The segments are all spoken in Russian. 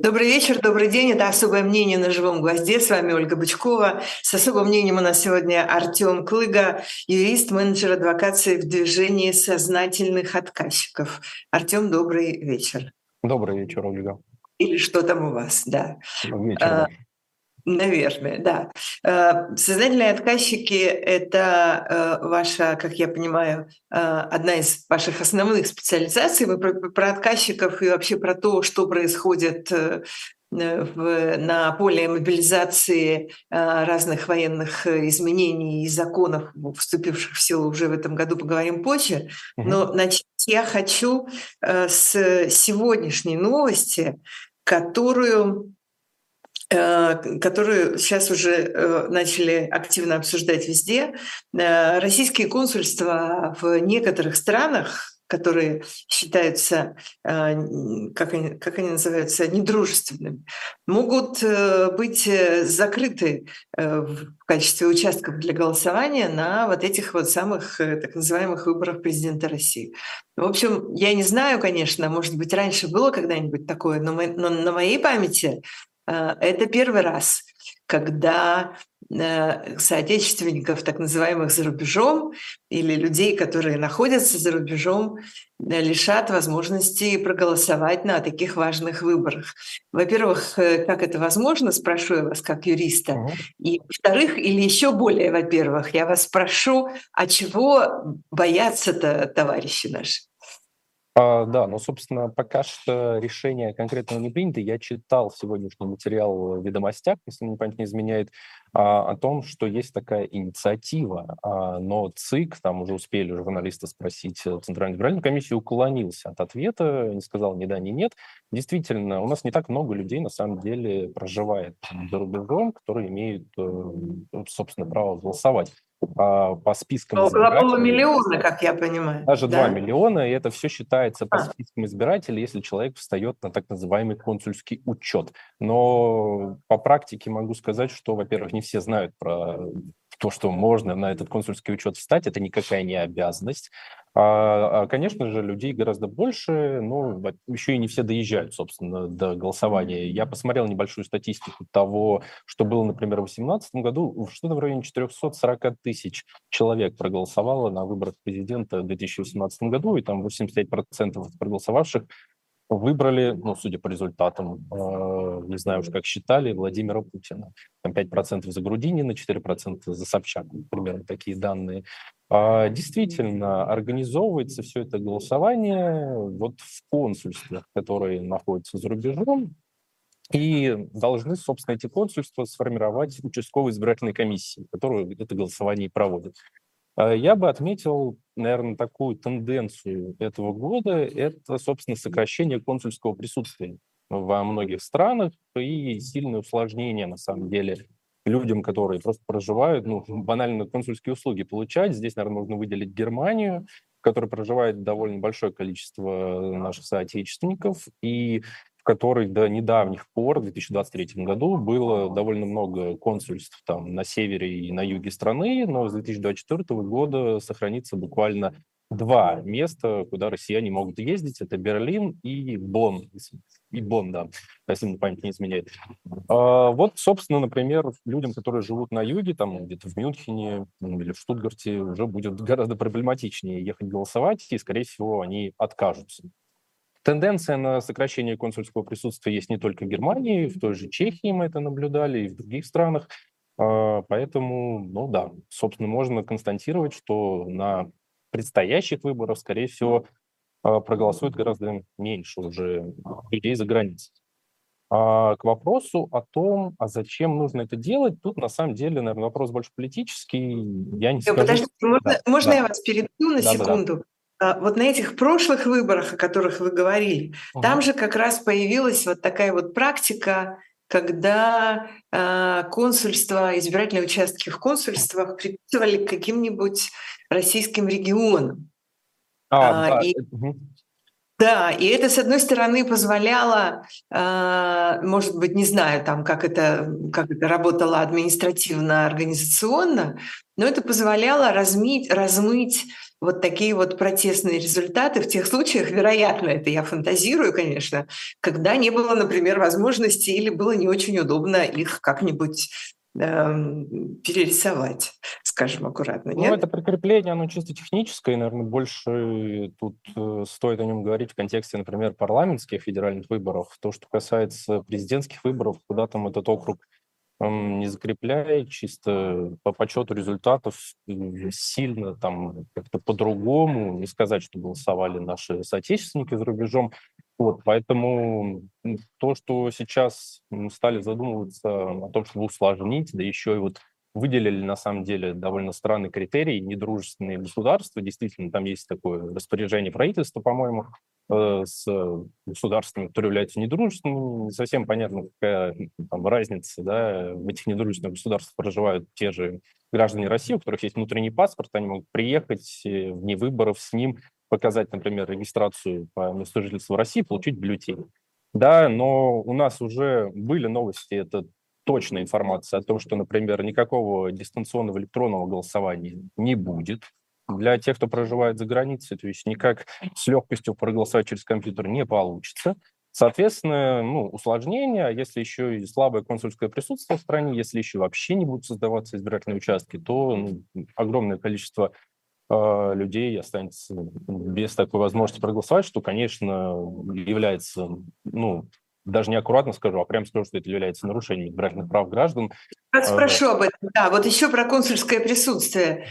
Добрый вечер, добрый день. Это «Особое мнение на живом гвозде». С вами Ольга Бычкова. С особым мнением у нас сегодня Артем Клыга, юрист, менеджер адвокации в движении сознательных отказчиков. Артем, добрый вечер. Добрый вечер, Ольга. Или что там у вас, да. Вечер. А, Наверное, да. Э, сознательные отказчики – это э, ваша, как я понимаю, э, одна из ваших основных специализаций. Мы про, про отказчиков и вообще про то, что происходит в, на поле мобилизации разных военных изменений и законов, вступивших в силу уже в этом году, поговорим позже. Но начать я хочу с сегодняшней новости, которую которую сейчас уже э, начали активно обсуждать везде. Э, российские консульства в некоторых странах, которые считаются, как они, как они называются, недружественными, могут быть закрыты в качестве участков для голосования на вот этих вот самых так называемых выборах президента России. В общем, я не знаю, конечно, может быть, раньше было когда-нибудь такое, но, мы, но на моей памяти Э, это первый раз, когда э, соотечественников, так называемых за рубежом, или людей, которые находятся за рубежом, э, лишат возможности проголосовать на таких важных выборах. Во-первых, как это возможно, спрошу я вас как юриста. И во-вторых, или еще более, во-первых, я вас спрошу, а чего боятся-то товарищи наши? А, да, но, собственно, пока что решение конкретного не принято. Я читал сегодняшний материал в «Ведомостях», если мне память не изменяет, а, о том, что есть такая инициатива, а, но ЦИК, там уже успели журналисты спросить э, Центральную избирательную комиссию, уклонился от ответа, не сказал ни да, ни нет. Действительно, у нас не так много людей, на самом деле, проживает за рубежом, которые имеют, э, собственно, право голосовать по, по спискам Около полумиллиона, как я понимаю. Даже да? 2 миллиона, и это все считается по а. спискам избирателей, если человек встает на так называемый консульский учет. Но по практике могу сказать, что, во-первых, не все знают про то, что можно на этот консульский учет встать, это никакая не обязанность. А, а, конечно же, людей гораздо больше, но еще и не все доезжают, собственно, до голосования. Я посмотрел небольшую статистику того, что было, например, в 2018 году. Что-то в районе 440 тысяч человек проголосовало на выборах президента в 2018 году, и там 85% проголосовавших выбрали, ну, судя по результатам, э, не знаю уж как считали, Владимира Путина. Там 5% за Грудинина, 4% за Собчак, примерно такие данные. А, действительно, организовывается все это голосование вот в консульствах, которые находятся за рубежом, и должны, собственно, эти консульства сформировать участковые избирательные комиссии, которые это голосование проводят. А, я бы отметил, наверное, такую тенденцию этого года. Это, собственно, сокращение консульского присутствия во многих странах и сильное усложнение, на самом деле, людям, которые просто проживают, ну, банально консульские услуги получать. Здесь, наверное, нужно выделить Германию, в которой проживает довольно большое количество наших соотечественников, и которой до недавних пор, в 2023 году, было довольно много консульств там на севере и на юге страны, но с 2024 года сохранится буквально два места, куда россияне могут ездить. Это Берлин и Бонн. И Бонн, да, если мне память не изменяет. А, вот, собственно, например, людям, которые живут на юге, там где-то в Мюнхене или в Штутгарте, уже будет гораздо проблематичнее ехать голосовать, и, скорее всего, они откажутся. Тенденция на сокращение консульского присутствия есть не только в Германии, в той же Чехии мы это наблюдали, и в других странах. А, поэтому, ну да, собственно, можно констатировать, что на предстоящих выборах, скорее всего, а, проголосует гораздо меньше уже людей за границей. А к вопросу о том, а зачем нужно это делать, тут на самом деле, наверное, вопрос больше политический. Я не скажу... Подождите, можно, да, можно да. я вас перейду на да, секунду? Да, да. Вот на этих прошлых выборах, о которых вы говорили, угу. там же как раз появилась вот такая вот практика когда э, консульства, избирательные участки в консульствах приписывали к каким-нибудь российским регионам. А, а, да. И, да, и это, с одной стороны, позволяло, э, может быть, не знаю, там, как, это, как это работало административно-организационно, но это позволяло размыть, размыть вот такие вот протестные результаты в тех случаях, вероятно, это я фантазирую, конечно, когда не было, например, возможности или было не очень удобно их как-нибудь эм, перерисовать, скажем аккуратно. Ну, это прикрепление, оно чисто техническое, и, наверное, больше тут э, стоит о нем говорить в контексте, например, парламентских федеральных выборов. То, что касается президентских выборов, куда там этот округ не закрепляет, чисто по подсчету результатов сильно там как-то по-другому, не сказать, что голосовали наши соотечественники за рубежом. Вот, поэтому то, что сейчас стали задумываться о том, чтобы усложнить, да еще и вот выделили на самом деле довольно странный критерий недружественные государства. Действительно, там есть такое распоряжение правительства, по-моему, Э, с государствами, которые являются недружественными. Не совсем понятно, какая там, разница. Да? В этих недружественных государствах проживают те же граждане России, у которых есть внутренний паспорт, они могут приехать э, вне выборов с ним, показать, например, регистрацию по месту жительства России, получить бюллетень. Да, но у нас уже были новости, это точная информация о том, что, например, никакого дистанционного электронного голосования не будет для тех, кто проживает за границей, то есть никак с легкостью проголосовать через компьютер не получится. Соответственно, ну, усложнения, а если еще и слабое консульское присутствие в стране, если еще вообще не будут создаваться избирательные участки, то ну, огромное количество э, людей останется без такой возможности проголосовать, что, конечно, является ну, даже неаккуратно скажу, а прям скажу, что это является нарушением избирательных прав граждан. Я спрошу об этом. Да, вот еще про консульское присутствие.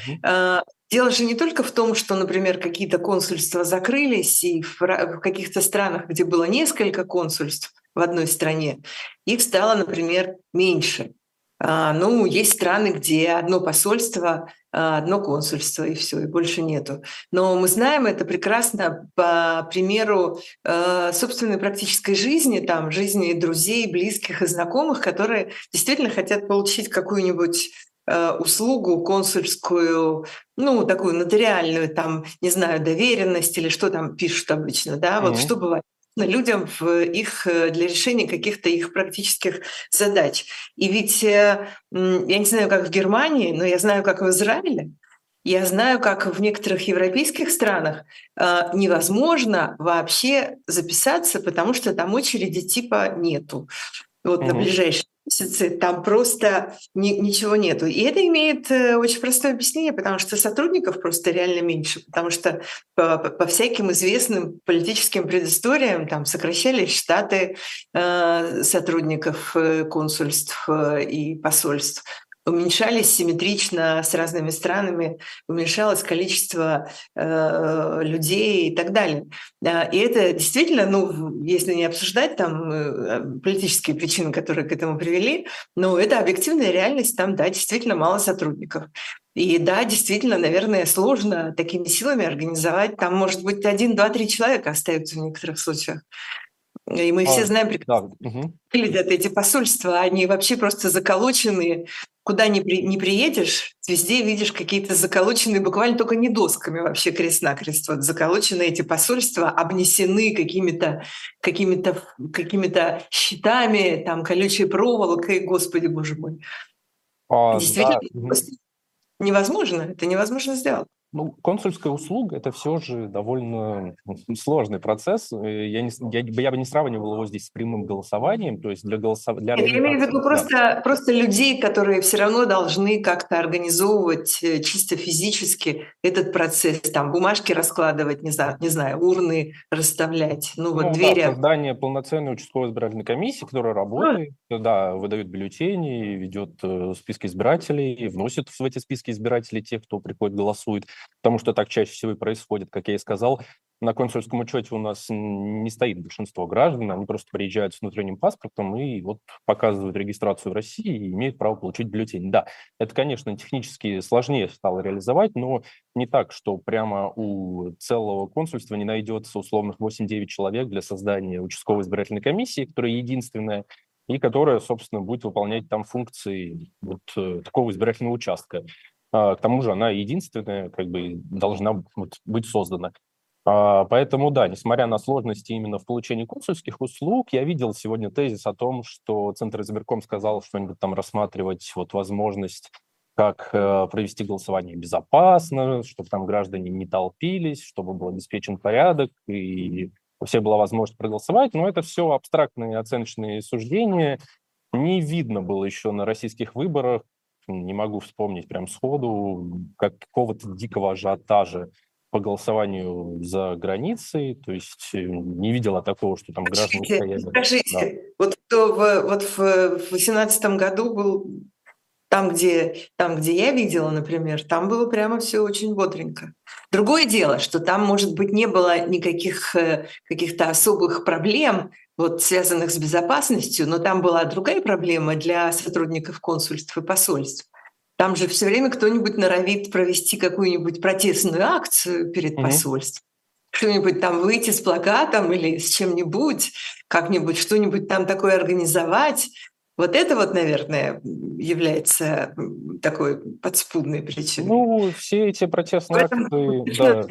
Дело же не только в том, что, например, какие-то консульства закрылись, и в каких-то странах, где было несколько консульств в одной стране, их стало, например, меньше. А, ну, есть страны, где одно посольство, а, одно консульство, и все, и больше нету. Но мы знаем это прекрасно по примеру а, собственной практической жизни, там, жизни друзей, близких и знакомых, которые действительно хотят получить какую-нибудь услугу консульскую, ну, такую нотариальную, там, не знаю, доверенность или что там пишут обычно, да, mm-hmm. вот что бывает людям в их, э, для решения каких-то их практических задач. И ведь э, я не знаю, как в Германии, но я знаю, как в Израиле, я знаю, как в некоторых европейских странах э, невозможно вообще записаться, потому что там очереди типа нету. Вот угу. на ближайшие там просто ни, ничего нету. И это имеет э, очень простое объяснение, потому что сотрудников просто реально меньше, потому что по, по всяким известным политическим предысториям там сокращались штаты э, сотрудников э, консульств э, и посольств уменьшались симметрично с разными странами, уменьшалось количество э, людей и так далее. И это действительно, ну, если не обсуждать там э, политические причины, которые к этому привели, но это объективная реальность, там, да, действительно мало сотрудников. И да, действительно, наверное, сложно такими силами организовать. Там, может быть, один, два, три человека остаются в некоторых случаях. И мы а, все знаем прекрасно, да. угу. выглядят эти посольства, они вообще просто заколоченные. Куда ни, при, не приедешь, везде видишь какие-то заколоченные, буквально только не досками вообще крест-накрест. Вот заколочены эти посольства, обнесены какими-то какими какими щитами, там, колючей проволокой, господи, боже мой. А, Действительно, да. невозможно, это невозможно сделать. Ну, консульская услуга – это все же довольно сложный процесс. Э, я, не, я, я бы не сравнивал его здесь с прямым голосованием. То есть для голосования… Я имею в виду просто, да. просто людей, которые все равно должны как-то организовывать э, чисто физически этот процесс. Там бумажки раскладывать, не знаю, не знаю урны расставлять. Ну, вот ну, двери… Да, создание полноценной участковой избирательной комиссии, которая работает, ну. да, выдает бюллетени, ведет списки избирателей, вносит в эти списки избирателей тех, кто приходит, голосует потому что так чаще всего и происходит, как я и сказал. На консульском учете у нас не стоит большинство граждан, они просто приезжают с внутренним паспортом и вот показывают регистрацию в России и имеют право получить бюллетень. Да, это, конечно, технически сложнее стало реализовать, но не так, что прямо у целого консульства не найдется условных 8-9 человек для создания участковой избирательной комиссии, которая единственная, и которая, собственно, будет выполнять там функции вот э, такого избирательного участка. А, к тому же она единственная, как бы должна быть создана. А, поэтому, да, несмотря на сложности именно в получении консульских услуг, я видел сегодня тезис о том, что Центр избирком сказал что-нибудь там рассматривать вот возможность как э, провести голосование безопасно, чтобы там граждане не толпились, чтобы был обеспечен порядок и у всех была возможность проголосовать. Но это все абстрактные оценочные суждения. Не видно было еще на российских выборах, не могу вспомнить прям сходу, какого-то дикого ажиотажа по голосованию за границей, то есть э, не видела такого, что там граждане стояли. Скажите, да. вот, кто в, вот в 2018 году был там где, там, где я видела, например, там было прямо все очень бодренько. Другое дело, что там, может быть, не было никаких э, каких-то особых проблем, вот, связанных с безопасностью, но там была другая проблема для сотрудников консульств и посольств. Там же все время кто-нибудь норовит провести какую-нибудь протестную акцию перед mm-hmm. посольством что-нибудь там выйти с плакатом или с чем-нибудь, как-нибудь что-нибудь там такое организовать. Вот это вот, наверное, является такой подспудной причиной. Ну, все эти протестные акции... Да.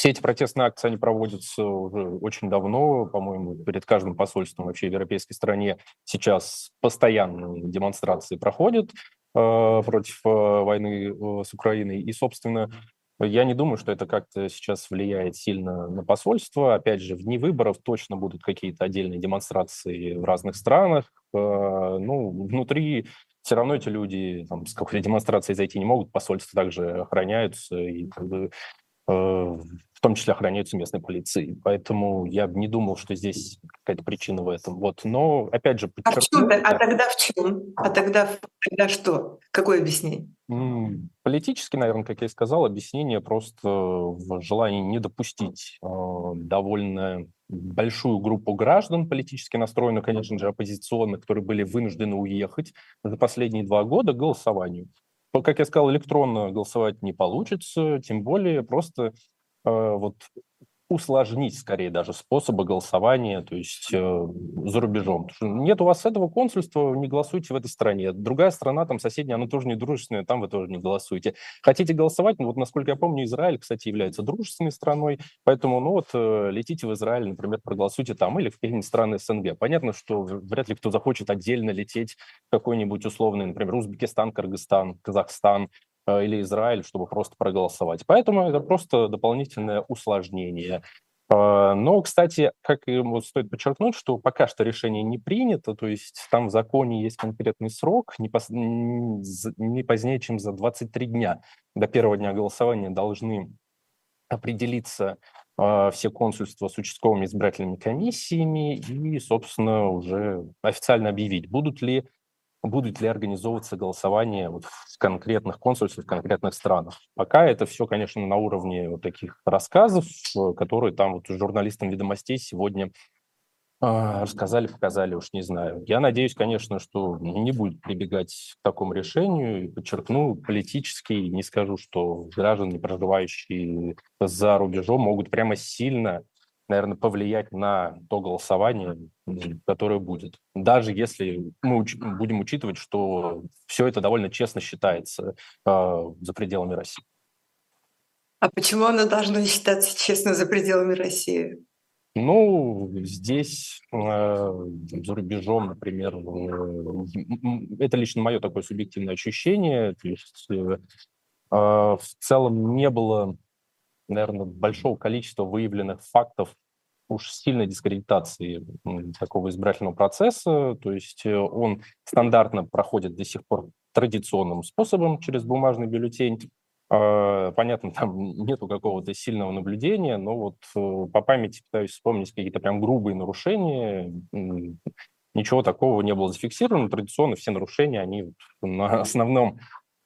Все эти протестные акции, они проводятся уже очень давно, по-моему, перед каждым посольством вообще в европейской стране сейчас постоянные демонстрации проходят э, против э, войны э, с Украиной. И, собственно, я не думаю, что это как-то сейчас влияет сильно на посольство. Опять же, в дни выборов точно будут какие-то отдельные демонстрации в разных странах. Э, ну, внутри все равно эти люди там, с какой-то демонстрацией зайти не могут, посольства также охраняются, и как бы, э, в том числе охраняются местной полицией. Поэтому я не думал, что здесь какая-то причина в этом. Вот. Но, опять же. А, в чем, а тогда в чем? А тогда, тогда что? Какое объяснение? Политически, наверное, как я и сказал, объяснение просто в желании не допустить э, довольно большую группу граждан политически настроенных, конечно же, оппозиционных, которые были вынуждены уехать за последние два года к голосованию. Как я сказал, электронно голосовать не получится, тем более просто вот усложнить, скорее, даже способы голосования, то есть э, за рубежом. Нет у вас этого консульства, не голосуйте в этой стране. Другая страна, там соседняя, она тоже не дружественная, там вы тоже не голосуете. Хотите голосовать? Ну вот, насколько я помню, Израиль, кстати, является дружественной страной, поэтому, ну вот, э, летите в Израиль, например, проголосуйте там или в какие-нибудь страны СНГ. Понятно, что вряд ли кто захочет отдельно лететь в какой-нибудь условный, например, Узбекистан, Кыргызстан, Казахстан, Э, или Израиль, чтобы просто проголосовать. Поэтому это просто дополнительное усложнение. Э, но, кстати, как и вот стоит подчеркнуть, что пока что решение не принято, то есть там в законе есть конкретный срок, не, пос... не позднее, чем за 23 дня до первого дня голосования должны определиться э, все консульства с участковыми избирательными комиссиями и, собственно, уже официально объявить, будут ли будут ли организовываться голосования вот в конкретных консульствах, в конкретных странах. Пока это все, конечно, на уровне вот таких рассказов, э, которые там вот журналистам ведомостей сегодня э, рассказали, показали, уж не знаю. Я надеюсь, конечно, что не будет прибегать к такому решению. И подчеркну, политически не скажу, что граждане, проживающие за рубежом, могут прямо сильно наверное, повлиять на то голосование, которое будет. Даже если мы уч- будем учитывать, что все это довольно честно считается э, за пределами России. А почему оно должно считаться честно за пределами России? Ну, здесь, э, за рубежом, например, э, это лично мое такое субъективное ощущение. То есть, э, в целом не было наверное, большого количества выявленных фактов уж сильной дискредитации такого избирательного процесса. То есть э, он стандартно проходит до сих пор традиционным способом через бумажный бюллетень. А, понятно, там нету какого-то сильного наблюдения, но вот э, по памяти пытаюсь вспомнить какие-то прям грубые нарушения. Ничего такого не было зафиксировано. Традиционно все нарушения, они на основном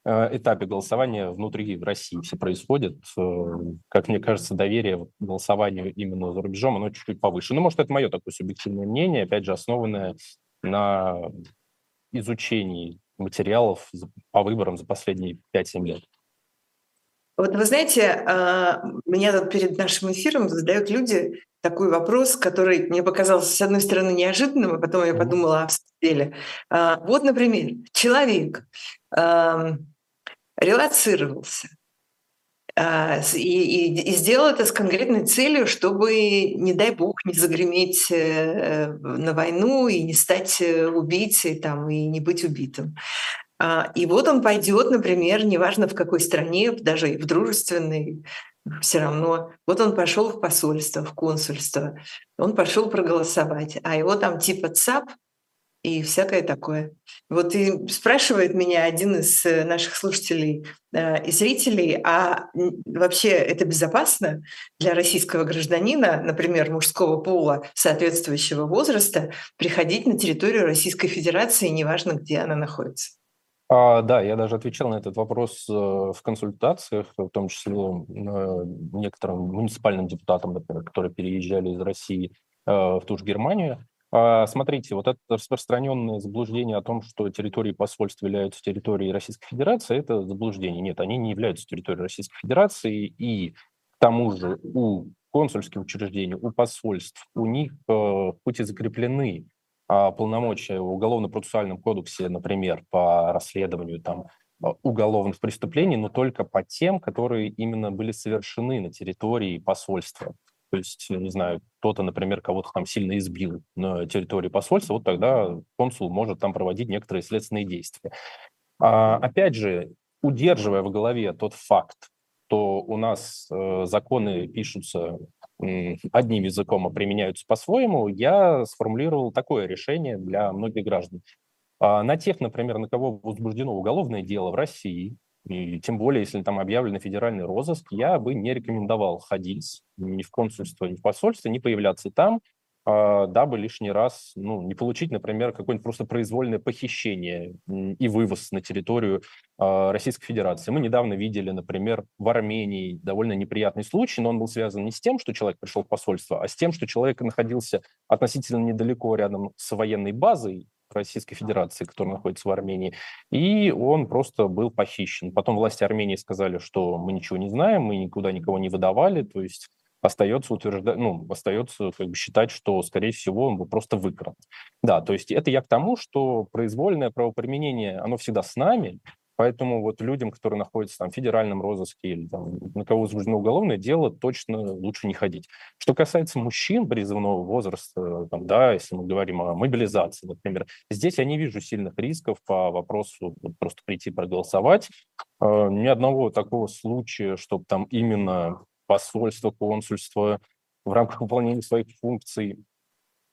этапе голосования внутри России все происходит. Э, как мне кажется, доверие голосованию именно за рубежом, оно чуть-чуть повыше. Ну, может, это мое такое субъективное мнение, опять же, основанное на изучении материалов по выборам за последние 5-7 лет. Вот вы знаете, а, меня тут перед нашим эфиром задают люди такой вопрос, который мне показался, с одной стороны, неожиданным, а потом я подумала, а в деле. А, вот, например, человек релацировался. А, и, и, и сделал это с конкретной целью, чтобы, не дай бог, не загреметь э, на войну и не стать э, убийцей там, и не быть убитым. А, и вот он пойдет, например, неважно в какой стране, даже в дружественной, все равно. Вот он пошел в посольство, в консульство, он пошел проголосовать, а его там типа ЦАП и всякое такое. Вот и спрашивает меня один из э, наших слушателей э, и зрителей, а вообще это безопасно для российского гражданина, например, мужского пола соответствующего возраста, приходить на территорию Российской Федерации, неважно, где она находится? А, да, я даже отвечал на этот вопрос э, в консультациях, в том числе некоторым муниципальным депутатам, например, которые переезжали из России э, в ту же Германию. А, смотрите, вот это распространенное заблуждение о том, что территории посольств являются территорией Российской Федерации, это заблуждение. Нет, они не являются территорией Российской Федерации, и к тому же у консульских учреждений, у посольств, у них э, в пути закреплены а, полномочия в Уголовно-процессуальном кодексе, например, по расследованию там, а, уголовных преступлений, но только по тем, которые именно были совершены на территории посольства. То есть, не знаю, кто-то, например, кого-то там сильно избил на территории посольства, вот тогда консул может там проводить некоторые следственные действия. А, опять же, удерживая в голове тот факт, что у нас э, законы пишутся одним языком, а применяются по-своему, я сформулировал такое решение для многих граждан. А на тех, например, на кого возбуждено уголовное дело в России, и тем более, если там объявлен федеральный розыск, я бы не рекомендовал ходить ни в консульство, ни в посольство, не появляться там, а, дабы лишний раз ну, не получить, например, какое-нибудь просто произвольное похищение и вывоз на территорию а, Российской Федерации. Мы недавно видели, например, в Армении довольно неприятный случай, но он был связан не с тем, что человек пришел в посольство, а с тем, что человек находился относительно недалеко рядом с военной базой, Российской Федерации, которая находится в Армении, и он просто был похищен. Потом власти Армении сказали, что мы ничего не знаем, мы никуда никого не выдавали, то есть остается утверждать, ну, остается как бы считать, что, скорее всего, он был просто выкран. Да, то есть это я к тому, что произвольное правоприменение, оно всегда с нами, Поэтому вот людям, которые находятся там в федеральном розыске или там, на кого возбуждено уголовное дело, точно лучше не ходить. Что касается мужчин призывного возраста, там, да, если мы говорим о мобилизации, например, здесь я не вижу сильных рисков по вопросу вот, просто прийти проголосовать. Э, ни одного такого случая, чтобы там именно посольство, консульство в рамках выполнения своих функций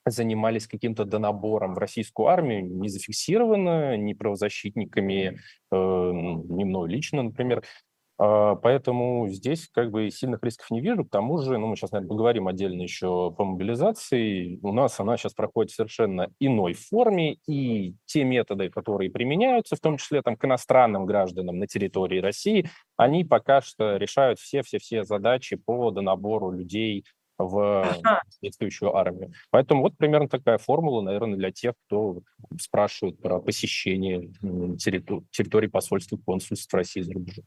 занимались каким-то донабором в российскую армию, не зафиксировано ни правозащитниками, э, ни мной лично, например. А, поэтому здесь как бы сильных рисков не вижу. К тому же, ну, мы сейчас, наверное, поговорим отдельно еще по мобилизации. У нас она сейчас проходит в совершенно иной форме, и те методы, которые применяются, в том числе там, к иностранным гражданам на территории России, они пока что решают все-все-все задачи по донабору людей в ага. действующую армию. Поэтому вот примерно такая формула, наверное, для тех, кто спрашивает про посещение территории, территории посольств и консульств России за рубежом.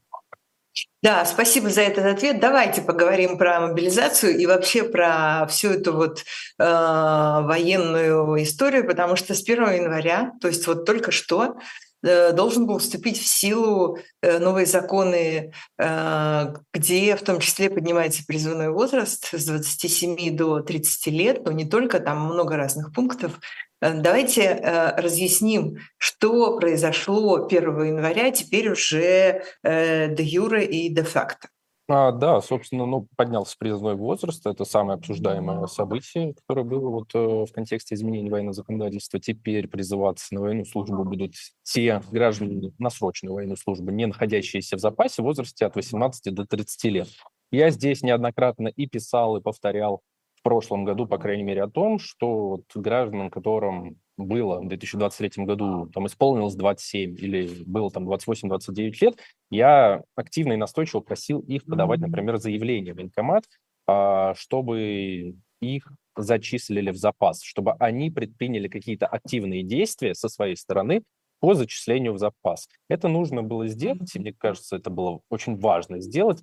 Да, спасибо за этот ответ. Давайте поговорим про мобилизацию и вообще про всю эту вот э, военную историю, потому что с 1 января, то есть вот только что, должен был вступить в силу э, новые законы, э, где в том числе поднимается призывной возраст с 27 до 30 лет, но не только, там много разных пунктов. Э, давайте э, разъясним, что произошло 1 января, теперь уже э, де юре и де факто. А, да, собственно, ну, поднялся призывной возраст. Это самое обсуждаемое событие, которое было вот э, в контексте изменения военного законодательства. Теперь призываться на военную службу будут те граждане на срочную военную службу, не находящиеся в запасе в возрасте от 18 до 30 лет. Я здесь неоднократно и писал, и повторял прошлом году, по крайней мере, о том, что вот гражданам, которым было в 2023 году, там исполнилось 27 или было там 28-29 лет, я активно и настойчиво просил их подавать, например, заявление в военкомат, а, чтобы их зачислили в запас, чтобы они предприняли какие-то активные действия со своей стороны по зачислению в запас. Это нужно было сделать, и мне кажется, это было очень важно сделать,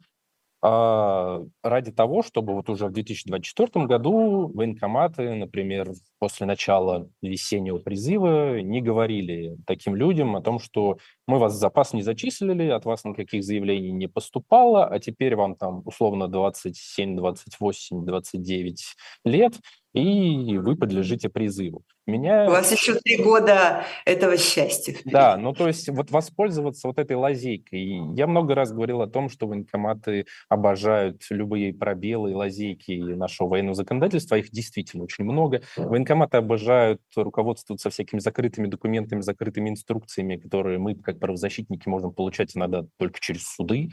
ради того, чтобы вот уже в 2024 году военкоматы, например, после начала весеннего призыва не говорили таким людям о том, что мы вас в запас не зачислили, от вас никаких заявлений не поступало, а теперь вам там условно 27, 28, 29 лет, и вы подлежите призыву. Меня... У вас еще три года этого счастья. Да, ну то есть вот воспользоваться вот этой лазейкой. Я много раз говорил о том, что военкоматы обожают любые пробелы, лазейки нашего военного законодательства, их действительно очень много. Военкоматы обожают руководствоваться всякими закрытыми документами, закрытыми инструкциями, которые мы, как правозащитники, можем получать иногда только через суды.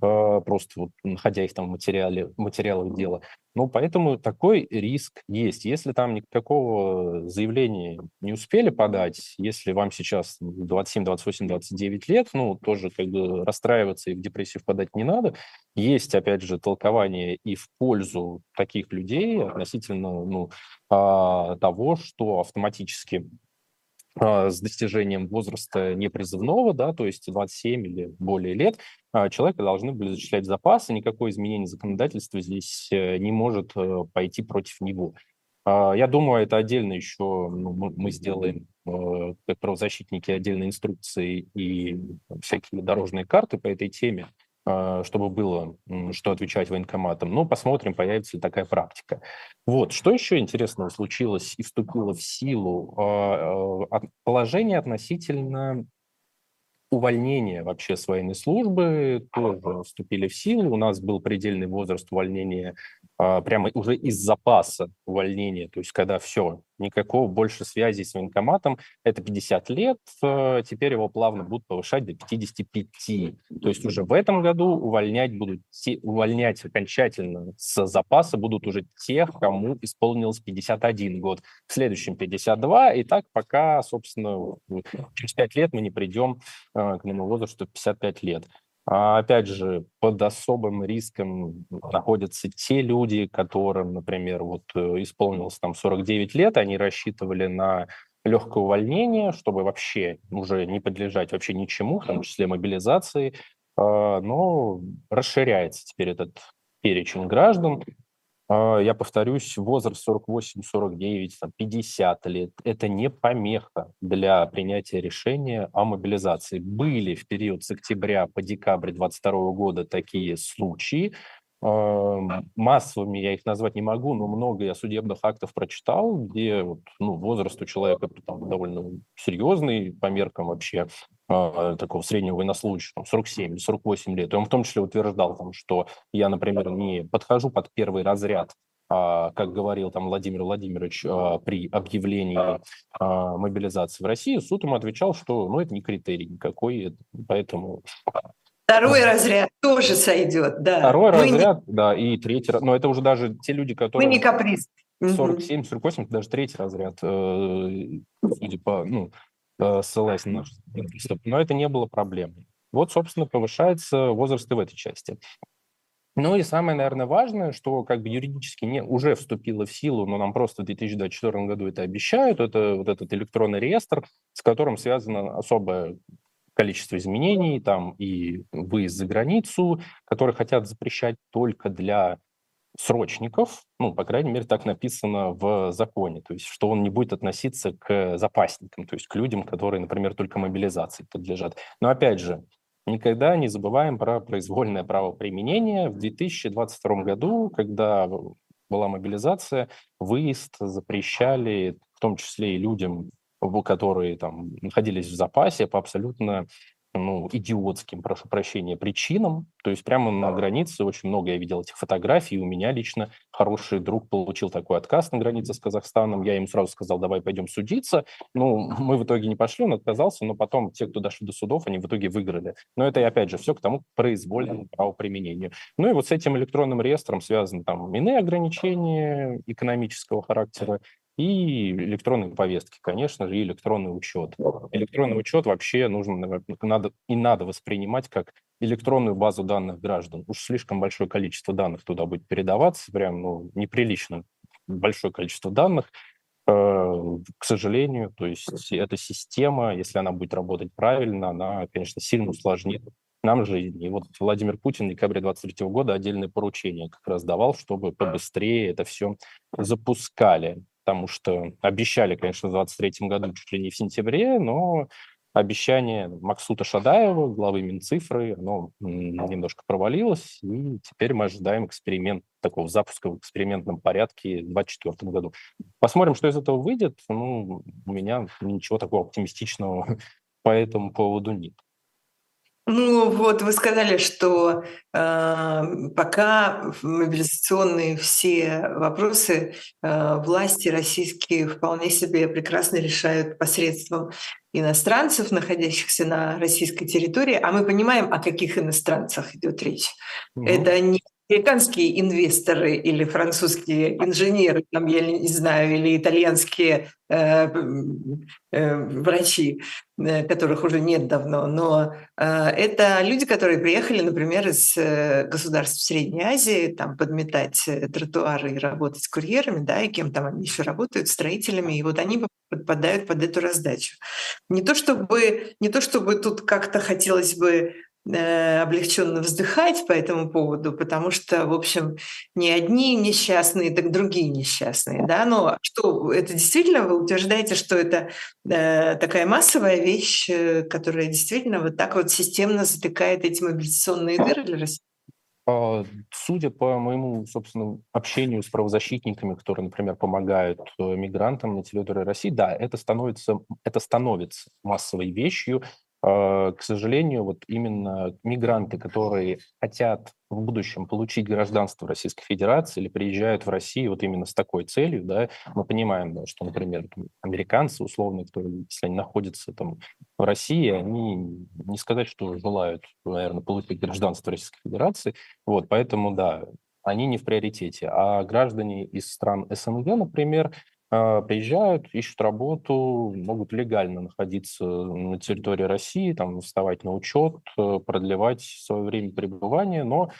А, просто вот находя их там в материале, материалах дела. Ну, поэтому такой риск есть. Если там никакого заявления не успели подать, если вам сейчас 27, 28, 29 лет, ну, тоже как бы расстраиваться и в депрессию впадать не надо. Есть, опять же, толкование и в пользу таких людей относительно ну, а, того, что автоматически с достижением возраста непризывного, да, то есть 27 или более лет, а, человека должны были зачислять в запас, и никакое изменение законодательства здесь э, не может э, пойти против него. А, я думаю, это отдельно еще ну, мы сделаем, э, как правозащитники, отдельные инструкции и всякие дорожные карты по этой теме. А, чтобы было что отвечать военкоматам. Но посмотрим, появится ли такая практика. Вот. Что еще интересного случилось и вступило в силу? А, а, положение относительно увольнения вообще с военной службы тоже вступили в силу. У нас был предельный возраст увольнения прямо уже из запаса увольнения, то есть когда все, никакого больше связи с военкоматом, это 50 лет, э, теперь его плавно будут повышать до 55. То есть уже в этом году увольнять будут, увольнять окончательно с запаса будут уже тех, кому исполнилось 51 год, в следующем 52, и так пока, собственно, через 5 лет мы не придем э, к моему возрасту 55 лет. А опять же, под особым риском находятся те люди, которым, например, вот э, исполнилось там 49 лет, они рассчитывали на легкое увольнение, чтобы вообще уже не подлежать вообще ничему, в том числе мобилизации, а, но расширяется теперь этот перечень граждан, я повторюсь, возраст 48, 49, 50 лет – это не помеха для принятия решения о мобилизации. Были в период с октября по декабрь 2022 года такие случаи, массовыми я их назвать не могу, но много я судебных актов прочитал, где вот, ну, возраст у человека там, довольно серьезный по меркам вообще такого среднего военнослужащего, 47 или 48 лет. И он в том числе утверждал, там, что я, например, не подхожу под первый разряд а, как говорил там Владимир Владимирович а, при объявлении а, мобилизации в России, суд ему отвечал, что ну, это не критерий никакой, поэтому Второй разряд тоже сойдет, да. Второй Мы разряд, не... да, и третий, но это уже даже те люди, которые... Мы не каприз. 47, 48, это даже третий разряд, э, судя по, ну, ссылаясь на наш приступ. Но это не было проблемой. Вот, собственно, повышается возраст и в этой части. Ну и самое, наверное, важное, что как бы юридически не, уже вступило в силу, но нам просто в 2024 году это обещают, это вот этот электронный реестр, с которым связано особое количество изменений, там и выезд за границу, которые хотят запрещать только для срочников, ну, по крайней мере, так написано в законе, то есть, что он не будет относиться к запасникам, то есть к людям, которые, например, только мобилизации подлежат. Но, опять же, никогда не забываем про произвольное право применения. В 2022 году, когда была мобилизация, выезд запрещали в том числе и людям которые там находились в запасе по абсолютно ну, идиотским, прошу прощения, причинам. То есть прямо на границе очень много я видел этих фотографий. У меня лично хороший друг получил такой отказ на границе с Казахстаном. Я ему сразу сказал, давай пойдем судиться. Ну, мы в итоге не пошли, он отказался, но потом те, кто дошли до судов, они в итоге выиграли. Но это, опять же, все к тому произвольному правоприменению. Ну и вот с этим электронным реестром связаны там иные ограничения экономического характера, и электронные повестки, конечно же, и электронный учет. Электронный учет вообще нужно, надо, и надо воспринимать как электронную базу данных граждан. Уж слишком большое количество данных туда будет передаваться, прям ну, неприлично большое количество данных. Э, к сожалению, то есть эта система, если она будет работать правильно, она, конечно, сильно усложнит нам жизнь. И вот Владимир Путин в декабре 23 года отдельное поручение как раз давал, чтобы побыстрее это все запускали потому что обещали, конечно, в 2023 году чуть ли не в сентябре, но обещание Максута Шадаева, главы Минцифры, оно немножко провалилось, и теперь мы ожидаем эксперимент, такого запуска в экспериментном порядке в 2024 году. Посмотрим, что из этого выйдет. Ну, у меня ничего такого оптимистичного по этому поводу нет. Ну вот вы сказали, что э, пока мобилизационные все вопросы э, власти российские вполне себе прекрасно решают посредством иностранцев, находящихся на российской территории, а мы понимаем, о каких иностранцах идет речь. Угу. Это не американские инвесторы или французские инженеры, там, я не знаю, или итальянские э, э, врачи, э, которых уже нет давно, но э, это люди, которые приехали, например, из э, государств Средней Азии, там подметать э, тротуары и работать курьерами, да, и кем там они еще работают, строителями, и вот они подпадают под эту раздачу. Не то чтобы, не то чтобы тут как-то хотелось бы облегченно вздыхать по этому поводу, потому что, в общем, не одни несчастные, так другие несчастные. Да? Но что, это действительно, вы утверждаете, что это э, такая массовая вещь, э, которая действительно вот так вот системно затыкает эти мобилизационные дыры для России? А, судя по моему, собственно, общению с правозащитниками, которые, например, помогают э, мигрантам на территории России, да, это становится, это становится массовой вещью, а, к сожалению, вот именно мигранты, которые хотят в будущем получить гражданство Российской Федерации или приезжают в Россию вот именно с такой целью, да, мы понимаем, да, что, например, американцы условно, которые, если они находятся там в России, они не сказать, что желают, наверное, получить гражданство Российской Федерации, вот, поэтому, да, они не в приоритете. А граждане из стран СНГ, например, приезжают, ищут работу, могут легально находиться на территории России, там, вставать на учет, э, продлевать свое время пребывания, но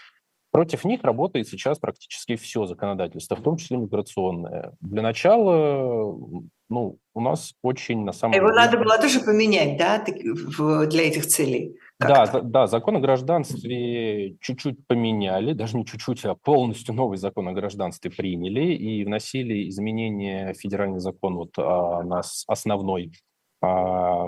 против них работает сейчас практически все законодательство, в том числе миграционное. Для начала, ну, у нас очень на самом Его деле... надо было тоже поменять, да, для этих целей? Да, да, закон о гражданстве чуть-чуть поменяли, даже не чуть-чуть, а полностью новый закон о гражданстве приняли и вносили изменения в федеральный закон вот, а, нас основной а,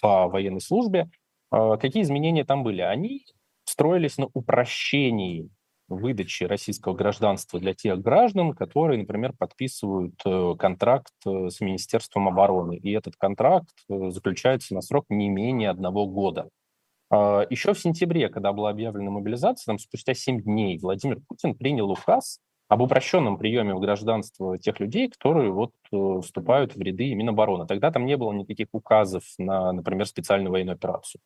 по военной службе. А, какие изменения там были? Они строились на упрощении выдачи российского гражданства для тех граждан, которые, например, подписывают э, контракт э, с Министерством обороны. И этот контракт э, заключается на срок не менее одного года. А, Еще в сентябре, когда была объявлена мобилизация, там спустя 7 дней Владимир Путин принял указ об упрощенном приеме в гражданство тех людей, которые вот э, вступают в ряды Минобороны. Тогда там не было никаких указов на, например, специальную военную операцию.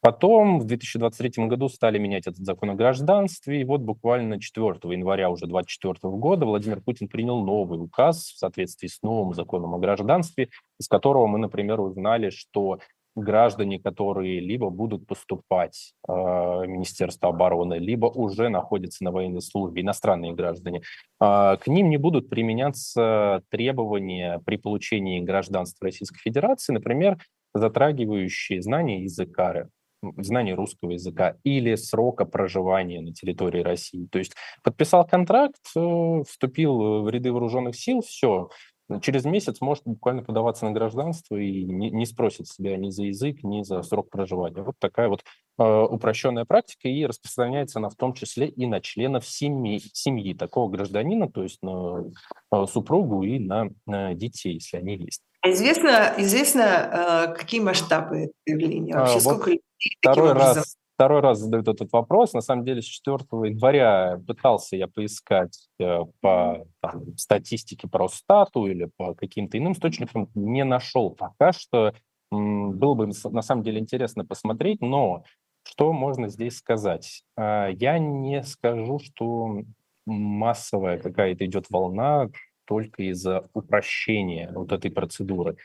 Потом в 2023 году стали менять этот закон о гражданстве, и вот буквально 4 января уже 2024 года Владимир Путин принял новый указ в соответствии с новым законом о гражданстве, из которого мы, например, узнали, что граждане, которые либо будут поступать э, в Министерство обороны, либо уже находятся на военной службе, иностранные граждане, э, к ним не будут применяться требования при получении гражданства Российской Федерации, например, затрагивающие знания языка, знание русского языка или срока проживания на территории России. То есть подписал контракт, э, вступил в ряды вооруженных сил, все, через месяц может буквально подаваться на гражданство и не, не спросит себя ни за язык, ни за срок проживания. Вот такая вот э, упрощенная практика, и распространяется она в том числе и на членов семьи, семьи такого гражданина, то есть на э, супругу и на, на детей, если они есть. Известно, известно, э, какие масштабы явления? Вообще, а, сколько вот второй раз, второй раз задают этот вопрос. На самом деле, с 4 января пытался я поискать э, по там, статистике про стату или по каким-то иным источникам, не нашел пока что. Было бы на самом деле интересно посмотреть, но что можно здесь сказать? А, я не скажу, что массовая какая-то идет волна только из-за упрощения вот этой процедуры.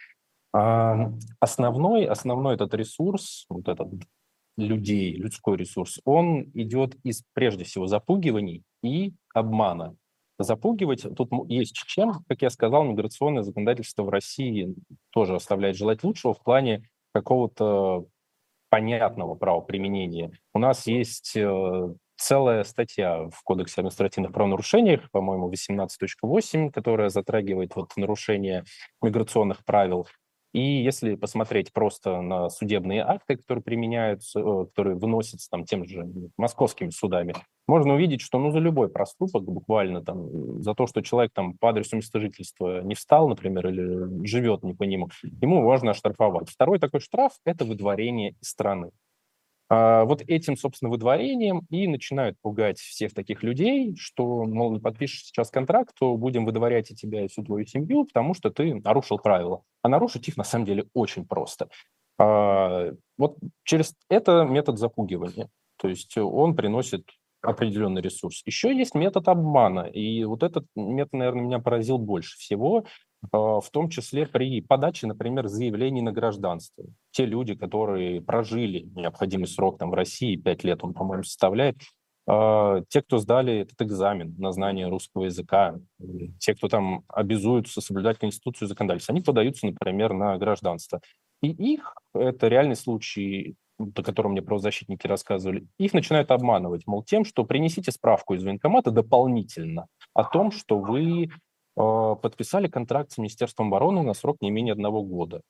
Основной, основной этот ресурс, вот этот людей, людской ресурс, он идет из, прежде всего, запугиваний и обмана. Запугивать тут есть чем, как я сказал, миграционное законодательство в России тоже оставляет желать лучшего в плане какого-то понятного правоприменения. У нас есть э, целая статья в Кодексе административных правонарушений, по-моему, 18.8, которая затрагивает вот нарушение миграционных правил. И если посмотреть просто на судебные акты, которые применяются, э, которые выносятся там тем же московскими судами, можно увидеть, что ну, за любой проступок, буквально там, за то, что человек там по адресу места жительства не встал, например, или живет не по нему, ему можно оштрафовать. Второй такой штраф – это выдворение из страны. А, вот этим, собственно, выдворением и начинают пугать всех таких людей, что, мол, подпишешь сейчас контракт, то будем выдворять и тебя, и всю твою семью, потому что ты нарушил правила. А нарушить их, на самом деле, очень просто. А, вот через это метод запугивания. То есть он приносит определенный ресурс. Еще есть метод обмана, и вот этот метод, наверное, меня поразил больше всего, в том числе при подаче, например, заявлений на гражданство. Те люди, которые прожили необходимый срок там, в России, 5 лет он, по-моему, составляет, а, те, кто сдали этот экзамен на знание русского языка, те, кто там обязуются соблюдать Конституцию и законодательство, они подаются, например, на гражданство. И их, это реальный случай, о котором мне правозащитники рассказывали, их начинают обманывать, мол, тем, что принесите справку из военкомата дополнительно о том, что вы подписали контракт с Министерством обороны на срок не менее одного года.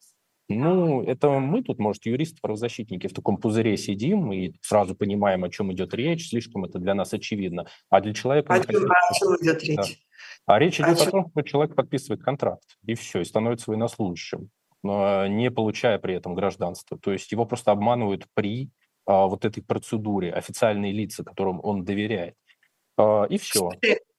Ну, это мы тут, может, юристы-правозащитники в таком пузыре сидим и сразу понимаем, о чем идет речь, слишком это для нас очевидно. А для человека... О чем, о чем идет речь? Да. А речь идет о, о том, что человек подписывает контракт, и все, и становится военнослужащим, не получая при этом гражданство. То есть его просто обманывают при а, вот этой процедуре, официальные лица, которым он доверяет. А, и все.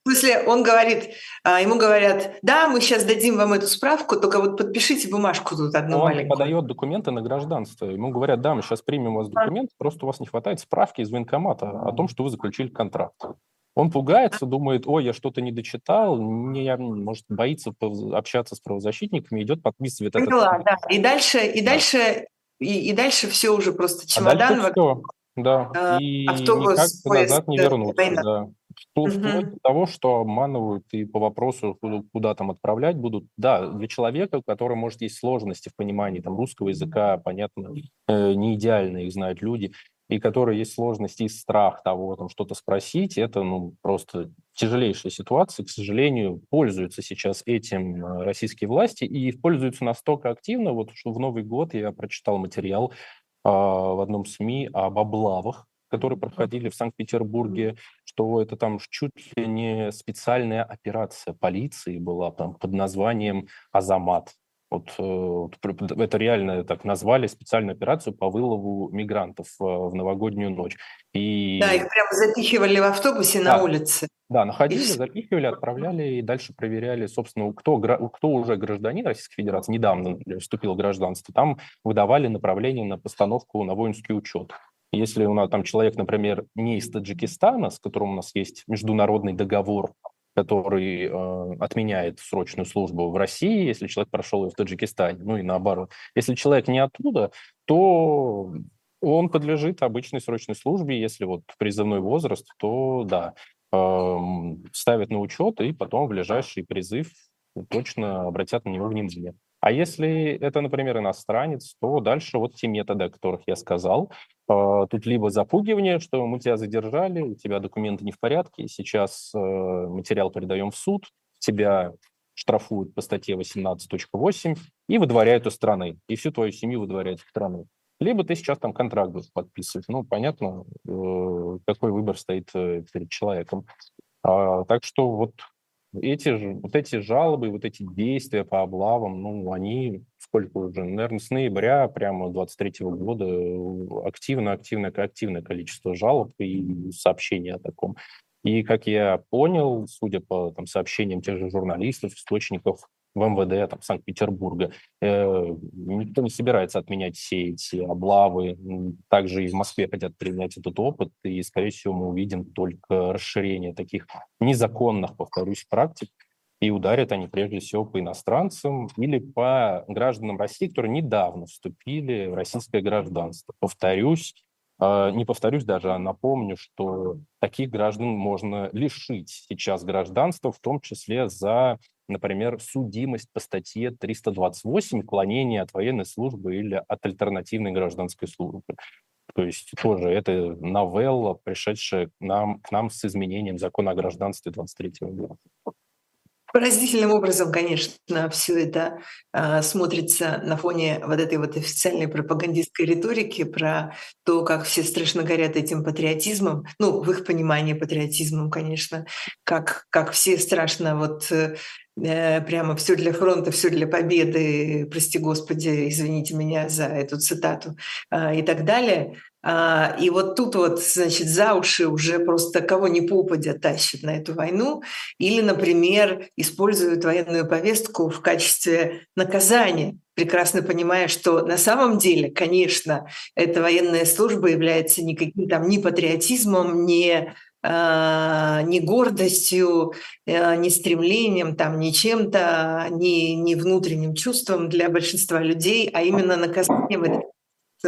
В смысле, он говорит, а, ему говорят, да, мы сейчас дадим вам эту справку, только вот подпишите бумажку тут одну он маленькую. Он подает документы на гражданство. Ему говорят, да, мы сейчас примем у вас документ, просто у вас не хватает справки из военкомата о том, что вы заключили контракт. Он пугается, думает, ой, я что-то не дочитал, не, может, боится общаться с правозащитниками, идет, подписывает Поняла, этот... да. И дальше, и да. дальше, и, и дальше все уже просто чемодан. А все, да. А, и автобус, никак назад не вернуться. Да. Вплоть угу. до того, что обманывают и по вопросу, куда, куда там отправлять будут. Да, для человека, у которого, может, есть сложности в понимании там, русского языка, понятно, э, не идеально их знают люди, и которые есть сложности и страх того, там что-то спросить, это ну, просто тяжелейшая ситуация. К сожалению, пользуются сейчас этим э, российские власти и пользуются настолько активно, вот что в Новый год я прочитал материал э, в одном СМИ об облавах которые проходили в Санкт-Петербурге, что это там чуть ли не специальная операция полиции была там под названием «Азамат». Вот, э, это реально так назвали специальную операцию по вылову мигрантов э, в новогоднюю ночь. И... Да, их прямо запихивали в автобусе да. на улице. Да, находили, запихивали, отправляли и дальше проверяли, собственно, кто, кто уже гражданин Российской Федерации, недавно вступил в гражданство, там выдавали направление на постановку на воинский учет. Если у нас там человек, например, не из Таджикистана, с которым у нас есть международный договор, который э, отменяет срочную службу в России, если человек прошел ее в Таджикистане, ну и наоборот. Если человек не оттуда, то он подлежит обычной срочной службе. Если вот призывной возраст, то да, э, ставят на учет и потом в ближайший призыв точно обратят на него внимание. А если это, например, иностранец, то дальше вот те методы, о которых я сказал. А, тут либо запугивание, что мы тебя задержали, у тебя документы не в порядке, сейчас э, материал передаем в суд, тебя штрафуют по статье 18.8 и выдворяют из страны, и всю твою семью выдворяют из страны. Либо ты сейчас там контракт будешь подписывать. Ну, понятно, э, какой выбор стоит э, перед человеком. А, так что вот эти, вот эти жалобы, вот эти действия по облавам, ну, они сколько уже, наверное, с ноября прямо 23 года активно-активное активное количество жалоб и сообщений о таком. И, как я понял, судя по там, сообщениям тех же журналистов, источников в МВД там, Санкт-Петербурга, э, никто не собирается отменять все эти облавы. Также и в Москве хотят принять этот опыт, и, скорее всего, мы увидим только расширение таких незаконных, повторюсь, практик, и ударят они прежде всего по иностранцам или по гражданам России, которые недавно вступили в российское гражданство. Повторюсь, а, не повторюсь даже, а напомню, что таких граждан можно лишить сейчас гражданства, в том числе за, например, судимость по статье 328 «Клонение от военной службы или от альтернативной гражданской службы». То есть тоже это новелла, пришедшая к нам, к нам с изменением закона о гражданстве 23 года. Поразительным образом, конечно, все это э, смотрится на фоне вот этой вот официальной пропагандистской риторики про то, как все страшно горят этим патриотизмом, ну, в их понимании патриотизмом, конечно, как, как все страшно вот э, прямо все для фронта, все для победы, прости господи, извините меня за эту цитату э, и так далее. А, и вот тут вот, значит, за уши уже просто кого ни попадя тащат на эту войну. Или, например, используют военную повестку в качестве наказания, прекрасно понимая, что на самом деле, конечно, эта военная служба является никаким там ни патриотизмом, ни а, ни гордостью, а, ни стремлением, там, ни чем-то, ни, ни внутренним чувством для большинства людей, а именно наказанием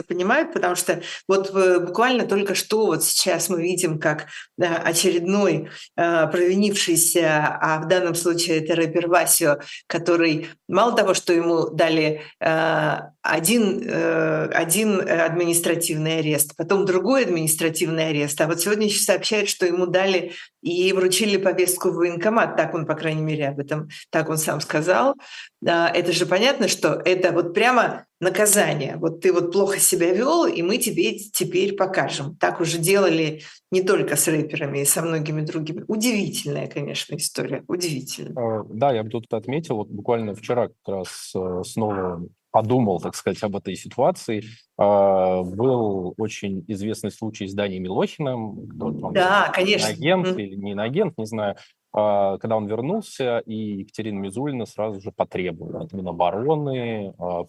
понимают, потому что вот э, буквально только что вот сейчас мы видим, как очередной э, провинившийся, а в данном случае это рэпер Васио, который мало того, что ему дали э, один, э, один административный арест, потом другой административный арест, а вот сегодня еще сообщают, что ему дали и вручили повестку в военкомат, так он, по крайней мере, об этом, так он сам сказал. Это же понятно, что это вот прямо наказание. Вот ты вот плохо себя вел, и мы тебе теперь покажем. Так уже делали не только с рэперами, и со многими другими. Удивительная, конечно, история. Удивительная. Да, я бы тут отметил, вот буквально вчера как раз э, снова подумал, так сказать, об этой ситуации. А, был очень известный случай с Данией Милохиным. Да, конечно. Агент mm. или не агент, не знаю. А, когда он вернулся, и Екатерина Мизулина сразу же потребовала от Минобороны а,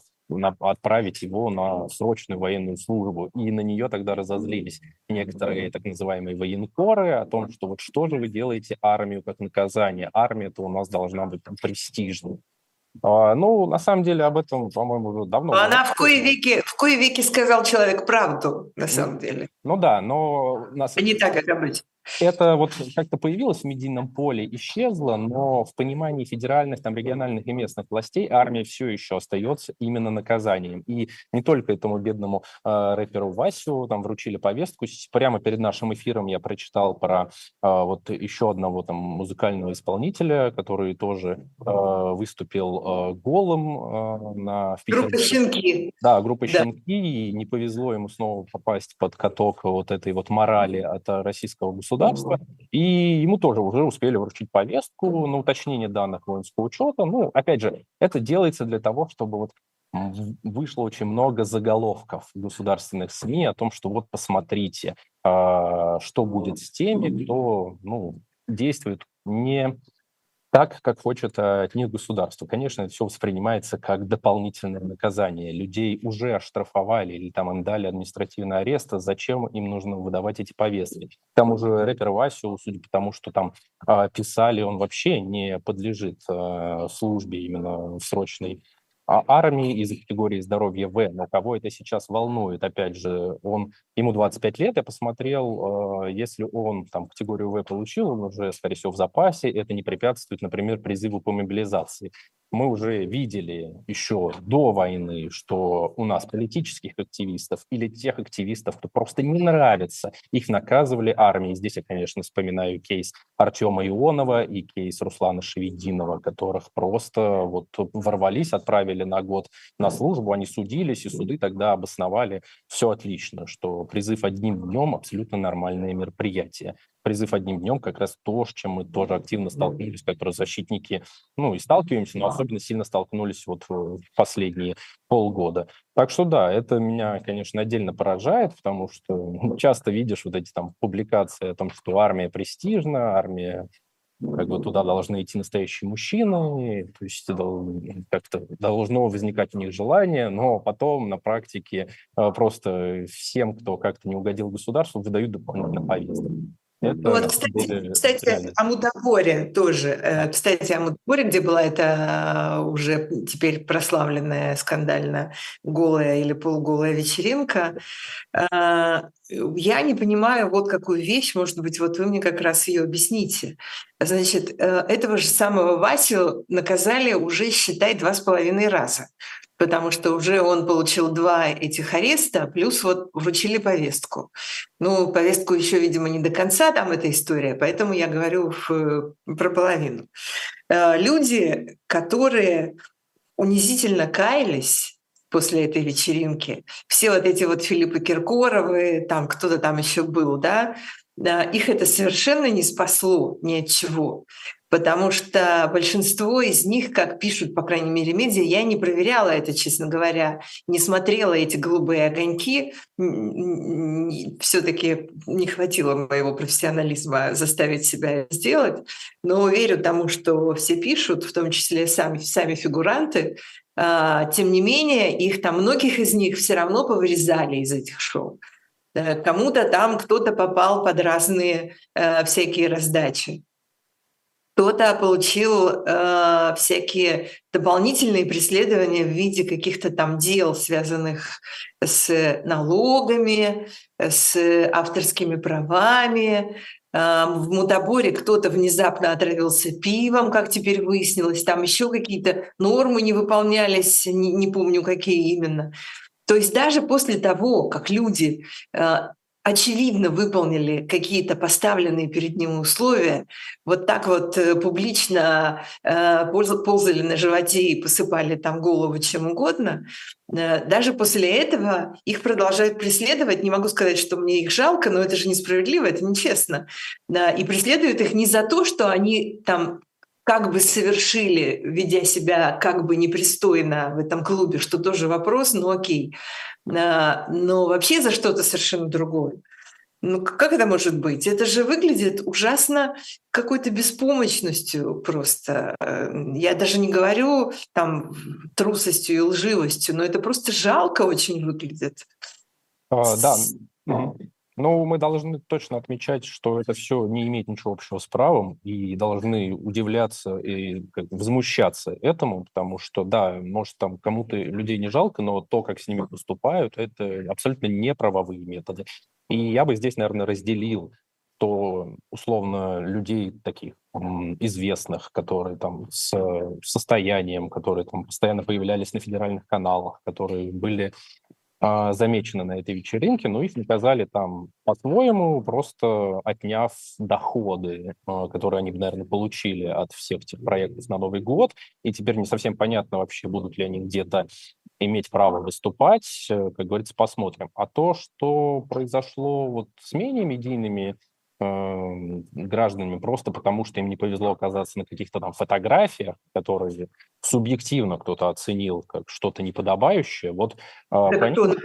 отправить его на срочную военную службу. И на нее тогда разозлились некоторые так называемые военкоры о том, что вот что же вы делаете армию как наказание? Армия-то у нас должна быть престижной. А, ну, на самом деле, об этом, по-моему, уже давно... Но она в кое веки, в кое веки сказал человек правду, на самом ну, деле. Ну да, но... Нас... А не так, как обычно. Это вот как-то появилось в медийном поле, исчезло, но в понимании федеральных, там, региональных и местных властей армия все еще остается именно наказанием. И не только этому бедному э, рэперу Васю там вручили повестку. Прямо перед нашим эфиром я прочитал про э, вот еще одного там музыкального исполнителя, который тоже э, выступил э, голым э, на... Группа «Щенки». Да, группа да. «Щенки», и не повезло ему снова попасть под каток вот этой вот морали от российского государства государства, и ему тоже уже успели вручить повестку на уточнение данных воинского учета. Ну, опять же, это делается для того, чтобы вот вышло очень много заголовков государственных СМИ о том, что вот посмотрите, а, что будет с теми, кто ну, действует не так, как хочет э, от них государство. Конечно, это все воспринимается как дополнительное наказание. Людей уже оштрафовали или там им дали административный арест, а зачем им нужно выдавать эти повестки? К тому же рэпер Васю, судя по тому, что там э, писали, он вообще не подлежит э, службе именно в срочной а армии из категории здоровья В. Но кого это сейчас волнует? Опять же, он, ему 25 лет, я посмотрел, э, если он там категорию В получил, он уже, скорее всего, в запасе, это не препятствует, например, призыву по мобилизации мы уже видели еще до войны, что у нас политических активистов или тех активистов, кто просто не нравится, их наказывали армией. Здесь я, конечно, вспоминаю кейс Артема Ионова и кейс Руслана Шевединова, которых просто вот ворвались, отправили на год на службу, они судились, и суды тогда обосновали все отлично, что призыв одним днем абсолютно нормальное мероприятие призыв одним днем как раз то, с чем мы тоже активно столкнулись как правозащитники, ну и сталкиваемся, но особенно сильно столкнулись вот в последние полгода. Так что да, это меня, конечно, отдельно поражает, потому что часто видишь вот эти там публикации о том, что армия престижна, армия как бы туда должны идти настоящие мужчины, то есть как-то должно возникать у них желание, но потом на практике э, просто всем, кто как-то не угодил государству, выдают дополнительно повестки. Это вот, кстати, кстати о Мудоборе тоже. Э, кстати, о Мудоборе, где была эта уже теперь прославленная скандально голая или полуголая вечеринка. Э, я не понимаю вот какую вещь, может быть, вот вы мне как раз ее объясните. Значит, э, этого же самого Васю наказали уже, считай, два с половиной раза. Потому что уже он получил два этих ареста, плюс вот вручили повестку. Ну, повестку еще, видимо, не до конца там эта история, поэтому я говорю в, про половину. Э, люди, которые унизительно каялись после этой вечеринки, все вот эти вот Филиппы Киркоровы, там кто-то там еще был, да, их это совершенно не спасло ни от чего. Потому что большинство из них, как пишут, по крайней мере, медиа, я не проверяла это, честно говоря, не смотрела эти голубые огоньки, все-таки не хватило моего профессионализма заставить себя сделать, но верю тому, что все пишут, в том числе сами, сами фигуранты, а, тем не менее, их там, многих из них все равно повырезали из этих шоу. Э, кому-то там кто-то попал под разные э, всякие раздачи. Кто-то получил э, всякие дополнительные преследования в виде каких-то там дел, связанных с налогами, с авторскими правами. Э, в Мутаборе кто-то внезапно отравился пивом, как теперь выяснилось. Там еще какие-то нормы не выполнялись, не, не помню, какие именно. То есть даже после того, как люди э, очевидно выполнили какие-то поставленные перед ним условия, вот так вот э, публично э, ползали на животе и посыпали там голову чем угодно, даже после этого их продолжают преследовать. Не могу сказать, что мне их жалко, но это же несправедливо, это нечестно. И преследуют их не за то, что они там как бы совершили, ведя себя как бы непристойно в этом клубе, что тоже вопрос, но окей. А, но вообще за что-то совершенно другое. Ну как это может быть? Это же выглядит ужасно какой-то беспомощностью просто. Я даже не говорю там трусостью и лживостью, но это просто жалко очень выглядит. А, да, ну, мы должны точно отмечать, что это все не имеет ничего общего с правом, и должны удивляться и возмущаться этому, потому что, да, может, там кому-то людей не жалко, но то, как с ними поступают, это абсолютно неправовые методы. И я бы здесь, наверное, разделил то, условно, людей таких известных, которые там с состоянием, которые там постоянно появлялись на федеральных каналах, которые были замечены на этой вечеринке, но их наказали там по-своему, просто отняв доходы, а, которые они, наверное, получили от всех этих проектов на Новый год. И теперь не совсем понятно вообще, будут ли они где-то иметь право выступать. Э, как говорится, посмотрим. А то, что произошло вот с менее медийными гражданами просто потому, что им не повезло оказаться на каких-то там фотографиях, которые субъективно кто-то оценил как что-то неподобающее. Вот а, да, кто,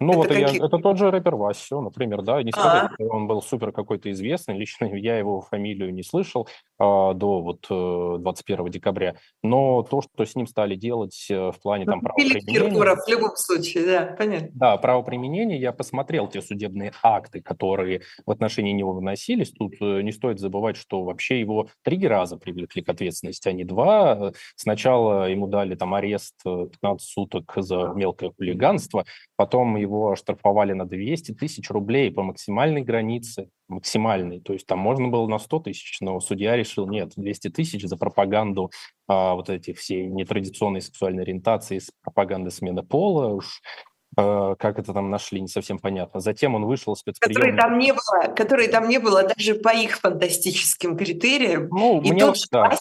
ну, это вот какие? я, это тот же рэпер Васю, например, да, не сказать, что он был супер какой-то известный, лично я его фамилию не слышал а, до вот 21 э, декабря, но то, что с ним стали делать э, в плане ну, там правоприменения... Киркоров в любом случае, да, понятно. Да, правоприменение, я посмотрел те судебные акты, которые в отношении него выносились, тут э, не стоит забывать, что вообще его три раза привлекли к ответственности, а не два. Сначала ему дали там арест 15 суток за мелкое хулиганство, потом его оштрафовали на 200 тысяч рублей по максимальной границе, максимальной, то есть там можно было на 100 тысяч, но судья решил, нет, 200 тысяч за пропаганду а, вот этих всей нетрадиционной сексуальной ориентации, пропаганды смены пола, уж Э, как это там нашли, не совсем понятно. Затем он вышел спецприем. Которые там не было, которые там не было даже по их фантастическим критериям. Ну, и мне тот да.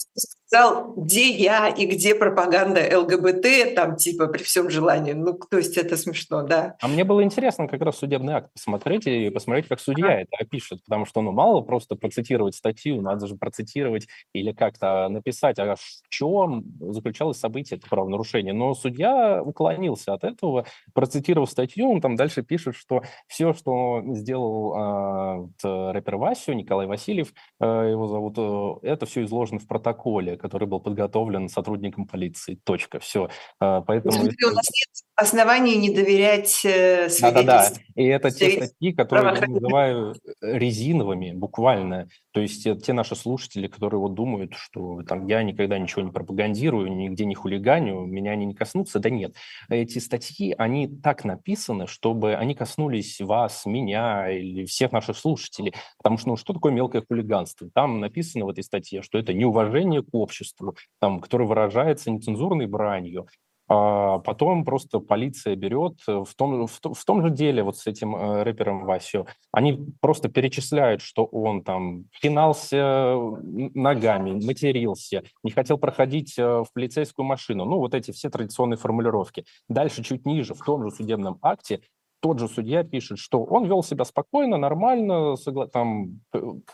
Сказал, где я и где пропаганда ЛГБТ, там типа при всем желании. Ну, то есть это смешно, да. А мне было интересно как раз судебный акт посмотреть и посмотреть, как судья а. это опишет, потому что ну мало просто процитировать статью, надо же процитировать или как-то написать, а в чем заключалось событие это правонарушение. Но судья уклонился от этого, процитировав статью, он там дальше пишет, что все, что сделал э, рэпер Васю, Николай Васильев, э, его зовут, э, это все изложено в протоколе, который был подготовлен сотрудником полиции. Точка. Все. Э, поэтому... Смотри, у нас нет оснований не доверять э, Да-да-да. И это те статьи, которые я называю резиновыми, буквально. То есть те наши слушатели, которые вот думают, что там я никогда ничего не пропагандирую, нигде не хулиганю, меня они не коснутся. Да нет. Эти статьи, они так написаны, чтобы они коснулись вас, меня или всех наших слушателей. Потому что, ну, что такое мелкое хулиганство? Там написано в этой статье, что это неуважение к обществу, там, которое выражается нецензурной бранью. А потом просто полиция берет э, в том, в, в том же деле вот с этим э, рэпером Васю. Они просто перечисляют, что он там пинался ногами, матерился, не хотел проходить э, в полицейскую машину. Ну, вот эти все традиционные формулировки. Дальше, чуть ниже, в том же судебном акте, тот же судья пишет, что он вел себя спокойно, нормально, там,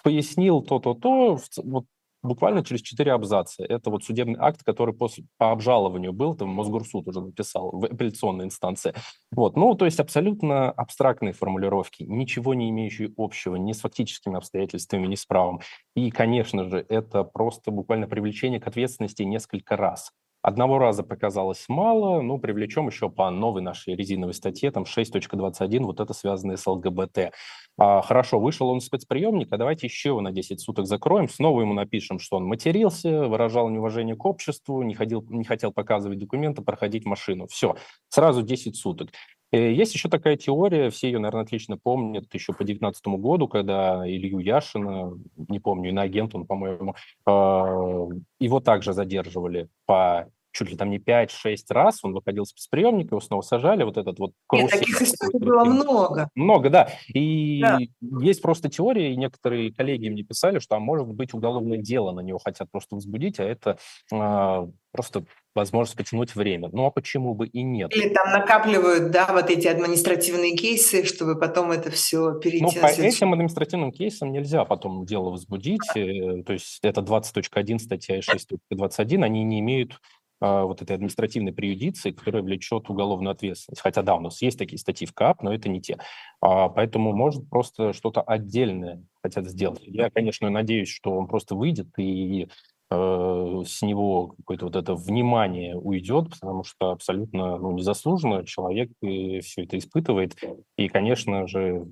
пояснил то-то-то, вот буквально через четыре абзаца. Это вот судебный акт, который после, по обжалованию был, там Мосгорсуд уже написал в апелляционной инстанции. Вот. Ну, то есть абсолютно абстрактные формулировки, ничего не имеющие общего ни с фактическими обстоятельствами, ни с правом. И, конечно же, это просто буквально привлечение к ответственности несколько раз. Одного раза показалось мало, ну, привлечем еще по новой нашей резиновой статье, там 6.21, вот это связанное с ЛГБТ. А, хорошо, вышел он спецприемник, а давайте еще его на 10 суток закроем, снова ему напишем, что он матерился, выражал неуважение к обществу, не, ходил, не хотел показывать документы, проходить машину. Все, сразу 10 суток. Э, есть еще такая теория, все ее, наверное, отлично помнят, еще по 2019 году, когда Илью Яшина, не помню, иноагент он, по-моему, а, его также задерживали по чуть ли там не 5-6 раз, он выходил с спецприемника, его снова сажали, вот этот вот... Нет, таких историй было много. Много, да. И да. есть просто теория, и некоторые коллеги мне писали, что а может быть уголовное дело на него хотят просто возбудить, а это э, просто возможность потянуть время. Ну а почему бы и нет? Или там накапливают, да, вот эти административные кейсы, чтобы потом это все перейти ну, по этим административным кейсам нельзя потом дело возбудить. Э, то есть это 20.1 статья и 6.21, они не имеют вот этой административной преюдиции, которая влечет уголовную ответственность. Хотя да, у нас есть такие статьи в КАП, но это не те. А, поэтому может просто что-то отдельное хотят сделать. Я, конечно, надеюсь, что он просто выйдет и э, с него какое-то вот это внимание уйдет, потому что абсолютно ну, незаслуженно человек и все это испытывает. И, конечно же,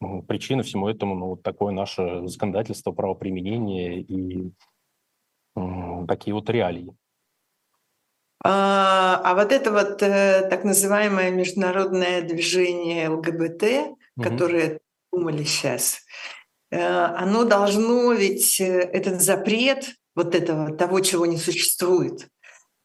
ну, причина всему этому ну, вот такое наше законодательство, правоприменение и такие вот реалии. А, а вот это вот э, так называемое международное движение ЛГБТ, угу. которое думали сейчас, э, оно должно ведь э, этот запрет вот этого того, чего не существует,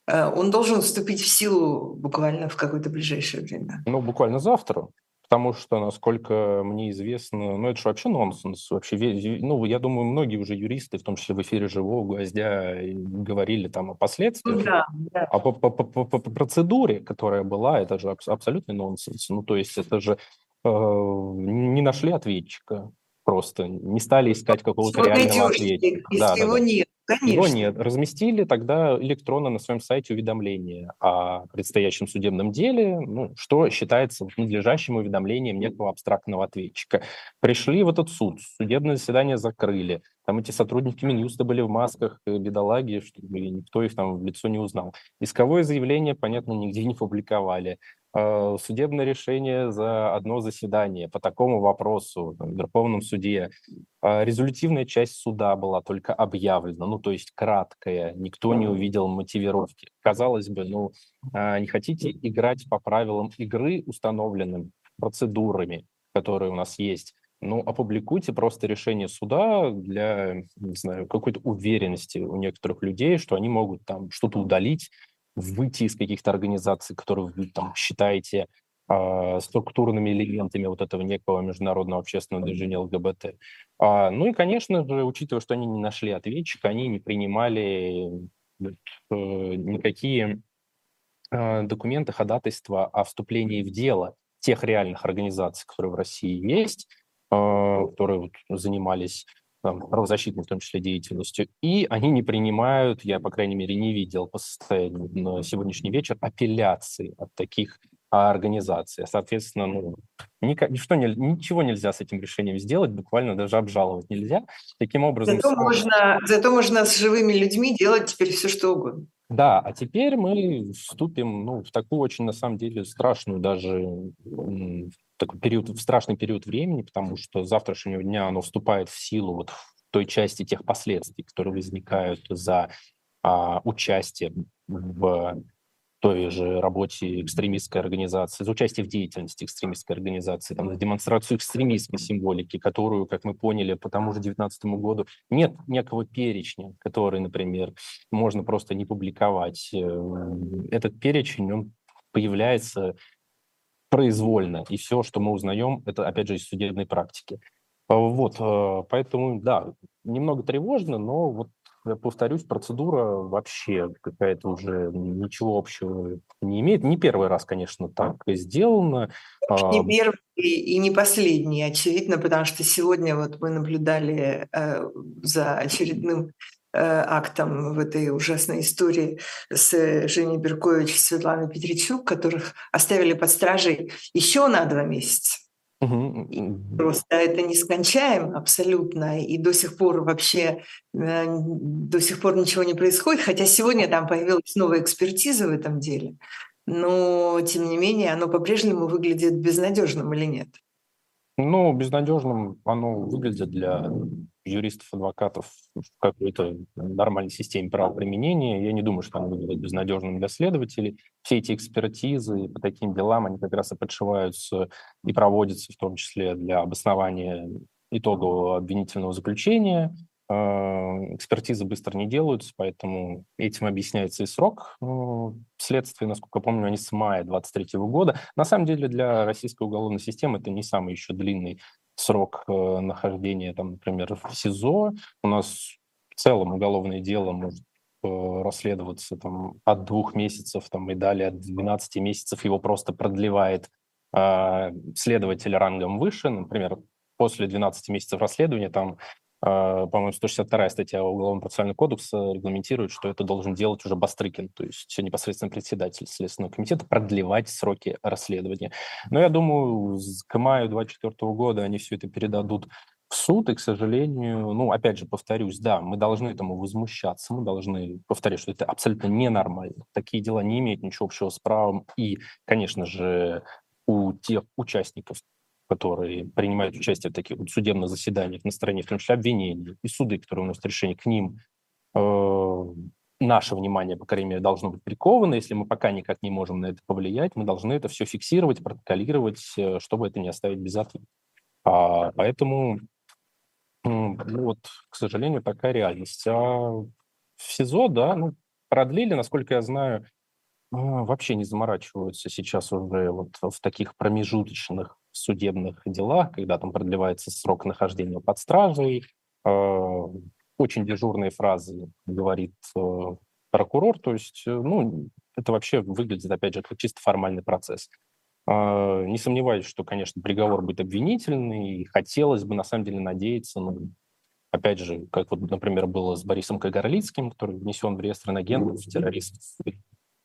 он должен вступить в силу буквально в какое-то ближайшее время. Ну, буквально завтра. Потому что, насколько мне известно, ну это же вообще нонсенс. Вообще, ну, я думаю, многие уже юристы, в том числе в эфире «Живого гвоздя», говорили там о последствиях. Ну, да, да. А по, по, по, по процедуре, которая была, это же абсолютный нонсенс. Ну, то есть это же э, не нашли ответчика просто, не стали искать какого-то реального ответчика. Если да, его да, да. нет. Конечно. Его нет. Разместили тогда электронно на своем сайте уведомление о предстоящем судебном деле, ну, что считается надлежащим уведомлением некого абстрактного ответчика. Пришли в этот суд, судебное заседание закрыли, там эти сотрудники Минюста были в масках, э, бедолаги, чтобы никто их там в лицо не узнал. Исковое заявление, понятно, нигде не публиковали. А, судебное решение за одно заседание по такому вопросу в Верховном суде. А, резолютивная часть суда была только объявлена, ну, то есть краткая, никто не увидел мотивировки. Казалось бы, ну, а, не хотите играть по правилам игры, установленным процедурами, которые у нас есть, ну, опубликуйте просто решение суда для, не знаю, какой-то уверенности у некоторых людей, что они могут там что-то удалить, выйти из каких-то организаций, которые вы там считаете э, структурными элементами вот этого некого международного общественного движения ЛГБТ. А, ну и, конечно же, учитывая, что они не нашли ответчика, они не принимали э, никакие э, документы, ходатайства о вступлении в дело тех реальных организаций, которые в России есть, э, которые вот занимались там, правозащитной, в том числе, деятельностью, и они не принимают, я, по крайней мере, не видел по состоянию на сегодняшний вечер, апелляции от таких организаций. Соответственно, ну, никак, ничто ничего нельзя с этим решением сделать, буквально даже обжаловать нельзя. Таким образом... Зато, все... можно, зато можно с живыми людьми делать теперь все, что угодно. Да, а теперь мы вступим ну, в такую очень, на самом деле, страшную даже такой период, в страшный период времени, потому что с завтрашнего дня оно вступает в силу вот в той части тех последствий, которые возникают за а, участие в той же работе экстремистской организации, за участие в деятельности экстремистской организации, там, за демонстрацию экстремизма символики, которую, как мы поняли, по тому же 2019 году нет некого перечня, который, например, можно просто не публиковать. Э, этот перечень, он появляется произвольно, и все, что мы узнаем, это, опять же, из судебной практики. Вот, э, поэтому, да, немного тревожно, но вот я повторюсь, процедура вообще какая-то уже ничего общего не имеет. Не первый раз, конечно, так сделано. Не первый и не последний, очевидно, потому что сегодня вот мы наблюдали э, за очередным актом в этой ужасной истории с Женей Беркович и Светланой Петричук, которых оставили под стражей еще на два месяца. Просто это нескончаемо абсолютно, и до сих пор вообще э, до сих пор ничего не происходит, хотя сегодня там появилась новая экспертиза в этом деле, но тем не менее оно по-прежнему выглядит безнадежным или нет? Ну, безнадежным оно выглядит для юристов, адвокатов в какой-то нормальной системе правоприменения. Я не думаю, что оно выглядит безнадежным для следователей. Все эти экспертизы по таким делам, они как раз и подшиваются и проводятся в том числе для обоснования итогового обвинительного заключения. Э, экспертизы быстро не делаются, поэтому этим объясняется и срок ну, следствия, насколько помню, они с мая 23 года. На самом деле для российской уголовной системы это не самый еще длинный срок э, нахождения, там, например, в СИЗО. У нас в целом уголовное дело может э, расследоваться там, от двух месяцев там, и далее от 12 месяцев. Его просто продлевает э, следователь рангом выше. Например, после 12 месяцев расследования там по-моему, 162 статья Уголовного процессуального кодекса регламентирует, что это должен делать уже Бастрыкин, то есть непосредственно председатель Следственного комитета, продлевать сроки расследования. Но я думаю, к маю 2024 года они все это передадут в суд, и, к сожалению, ну, опять же, повторюсь, да, мы должны этому возмущаться, мы должны повторять, что это абсолютно ненормально. Такие дела не имеют ничего общего с правом, и, конечно же, у тех участников которые принимают участие в таких вот судебных заседаниях на стороне, в том числе обвинений, и суды, которые у нас решение к ним, э, наше внимание, по крайней мере, должно быть приковано. Если мы пока никак не можем на это повлиять, мы должны это все фиксировать, протоколировать, э, чтобы это не оставить без ответа. А, поэтому, ну, вот, к сожалению, такая реальность. А в СИЗО, да, ну, продлили, насколько я знаю, а, вообще не заморачиваются сейчас уже вот в таких промежуточных судебных делах, когда там продлевается срок нахождения под стражей. А, очень дежурные фразы говорит э, прокурор, то есть, э, ну, это вообще выглядит, опять же, как чисто формальный процесс. Не сомневаюсь, что, конечно, приговор будет обвинительный, и хотелось бы, на самом деле, надеяться, ну, опять же, как вот, например, было с Борисом Кагарлицким, который внесен в реестр инагентов, террористов,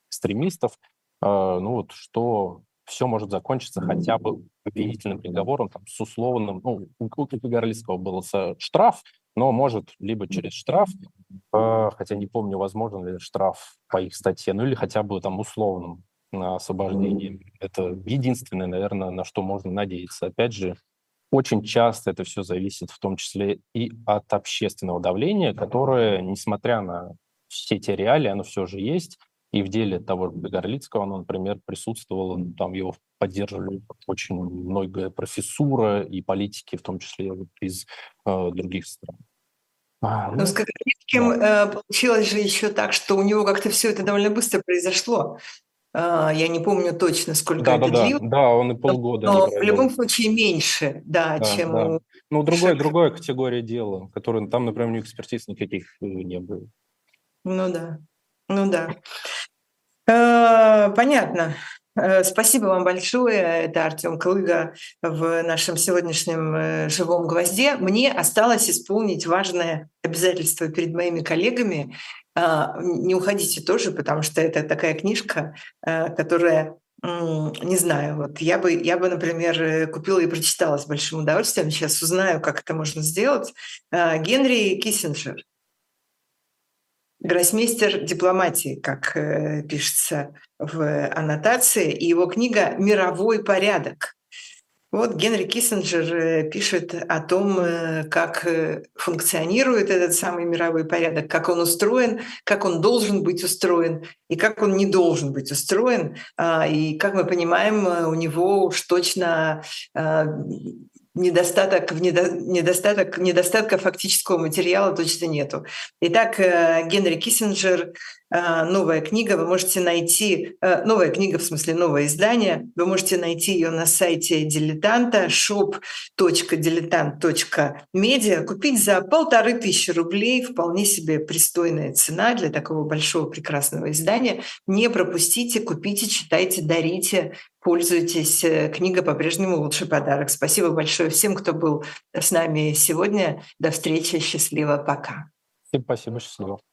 экстремистов, ну вот что все может закончиться хотя бы обвинительным приговором там, с условным, ну, у Горлицкого был штраф, но может либо через штраф, э, хотя не помню, возможен ли штраф по их статье, ну или хотя бы там условным на освобождение. Это единственное, наверное, на что можно надеяться. Опять же, очень часто это все зависит в том числе и от общественного давления, которое, несмотря на все эти реалии, оно все же есть, и в деле того же Горлицкого, оно, например, присутствовало, ну, там его поддерживали очень многое профессура и политики, в том числе из э, других стран. А, ну, с Горлицким да. э, получилось же еще так, что у него как-то все это довольно быстро произошло. Э, я не помню точно, сколько да, это да, длилось. Да, да, он и полгода. Но в любом случае меньше, да, да чем да. Ну, другая, другая категория дела, которая там, например, у экспертиз никаких э, не было. Ну да, ну да. Э, понятно. Э, спасибо вам большое. Это Артем Клыга в нашем сегодняшнем э, живом гвозде. Мне осталось исполнить важное обязательство перед моими коллегами. Не уходите тоже, потому что это такая книжка, которая не знаю, вот я бы, я бы, например, купила и прочитала с большим удовольствием. Сейчас узнаю, как это можно сделать. Генри Киссинджер гроссмейстер дипломатии, как э, пишется в аннотации, и его книга «Мировой порядок». Вот Генри Киссинджер э, пишет о том, э, как э, функционирует этот самый мировой порядок, как он устроен, как он должен быть устроен и как он не должен быть устроен. А, и, как мы понимаем, у него уж точно а, недостаток, недостаток, недостатка фактического материала точно нету. Итак, Генри Киссинджер новая книга, вы можете найти, э, новая книга, в смысле новое издание, вы можете найти ее на сайте дилетанта shop.diletant.media, купить за полторы тысячи рублей, вполне себе пристойная цена для такого большого прекрасного издания. Не пропустите, купите, читайте, дарите, пользуйтесь. Э, книга по-прежнему лучший подарок. Спасибо большое всем, кто был с нами сегодня. До встречи. Счастливо. Пока. Всем спасибо. Счастливо.